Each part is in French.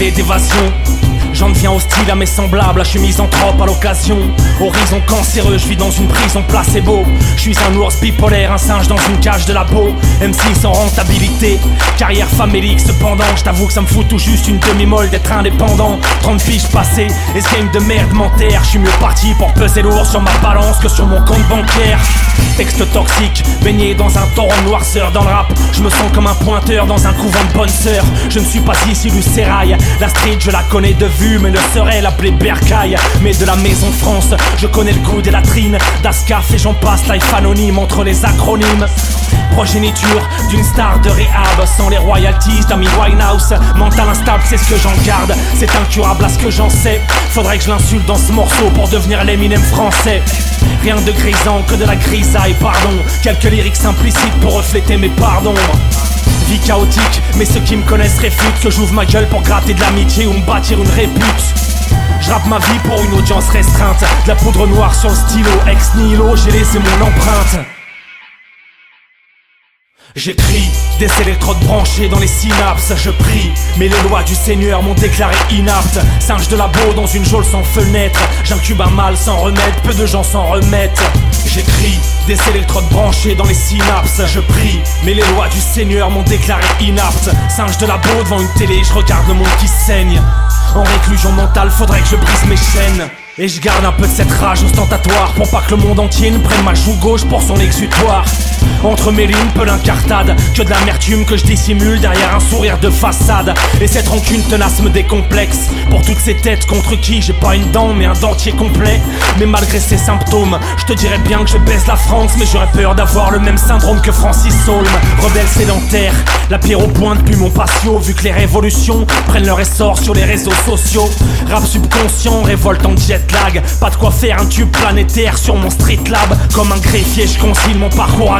fait des J'en deviens hostile à mes semblables, je suis misanthrope à l'occasion. Horizon cancéreux, je vis dans une prison placebo. Je suis un ours bipolaire, un singe dans une cage de la peau. M6 sans rentabilité, carrière famélique cependant. Je t'avoue que ça me fout tout juste une demi-molle d'être indépendant. 30 piges passées, et ce game de merde m'enterre. Je suis mieux parti pour peser lourd sur ma balance que sur mon compte bancaire. Texte toxique, baigné dans un torrent noirceur dans le rap. Je me sens comme un pointeur dans un couvent de bonnes sœurs. Je ne suis pas ici du sérail, la street je la connais de vue mais ne serait l'appeler Bercaille. Mais de la maison France, je connais le goût des latrines. D'Ascaf et j'en passe, life anonyme entre les acronymes. Progéniture d'une star de réhab Sans les royalties d'Amy Winehouse Mental instable c'est ce que j'en garde C'est incurable à ce que j'en sais Faudrait que je l'insulte dans ce morceau pour devenir l'éminem français Rien de grisant que de la grisaille, pardon Quelques lyriques implicites pour refléter mes pardons Vie chaotique, mais ceux qui me connaissent réfutent Que j'ouvre ma gueule pour gratter de l'amitié ou me bâtir une répute. Je rappe ma vie pour une audience restreinte De la poudre noire sur le stylo Ex nihilo, j'ai laissé mon empreinte J'écris des électrodes branchées dans les synapses, je prie, mais les lois du Seigneur m'ont déclaré inapte. Singe de labo dans une geôle sans fenêtre, j'incube un mal sans remède, peu de gens s'en remettent. J'écris des électrodes branchées dans les synapses, je prie, mais les lois du Seigneur m'ont déclaré inapte. Singe de labo devant une télé, je regarde le monde qui saigne. En réclusion mentale, faudrait que je brise mes chaînes. Et je garde un peu de cette rage ostentatoire Pour pas que le monde entier ne prenne ma joue gauche pour son exutoire Entre mes lignes, peu d'incartade Que de l'amertume que je dissimule derrière un sourire de façade. Et cette rancune tenace me décomplexe. Pour toutes ces têtes contre qui j'ai pas une dent mais un dentier complet. Mais malgré ces symptômes, je te dirais bien que je baisse la France. Mais j'aurais peur d'avoir le même syndrome que Francis Saulm Rebelle sédentaire, la pierre au point depuis mon patio. Vu que les révolutions prennent leur essor sur les réseaux sociaux. Rap subconscient, révolte en jet pas de quoi faire un tube planétaire sur mon street lab. Comme un greffier je concile mon parcours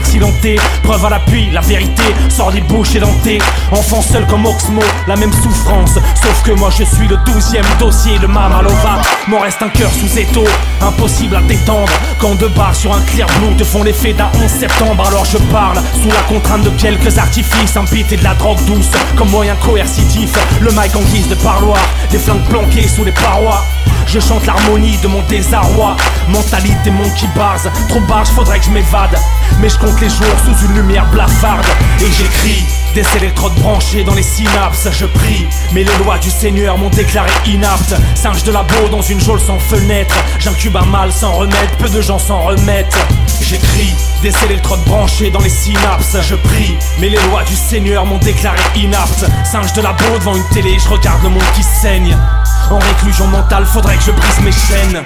Preuve à l'appui, la vérité sort des bouches édentées. Enfant seul comme Oxmo, la même souffrance. Sauf que moi je suis le douzième dossier de Mamalova. M'en reste un cœur sous étau, impossible à détendre. Quand deux barres sur un clear blue te font l'effet d'un 11 septembre. Alors je parle sous la contrainte de quelques artifices Un beat de la drogue douce comme moyen coercitif. Le mic en guise de parloir, des flingues planquées sous les parois je chante l'harmonie de mon désarroi. Mentalité monkey bars Trop barge, faudrait que je m'évade. Mais je compte les jours sous une lumière blafarde. Et j'écris des électrodes branchées dans les synapses, je prie, mais les lois du Seigneur m'ont déclaré inapte. Singe de labo dans une geôle sans fenêtre, j'incube un mal sans remède, peu de gens s'en remettent. J'écris des électrodes branchées dans les synapses, je prie, mais les lois du Seigneur m'ont déclaré inapte. Singe de labo devant une télé, je regarde le monde qui saigne. En réclusion mentale, faudrait que je brise mes chaînes.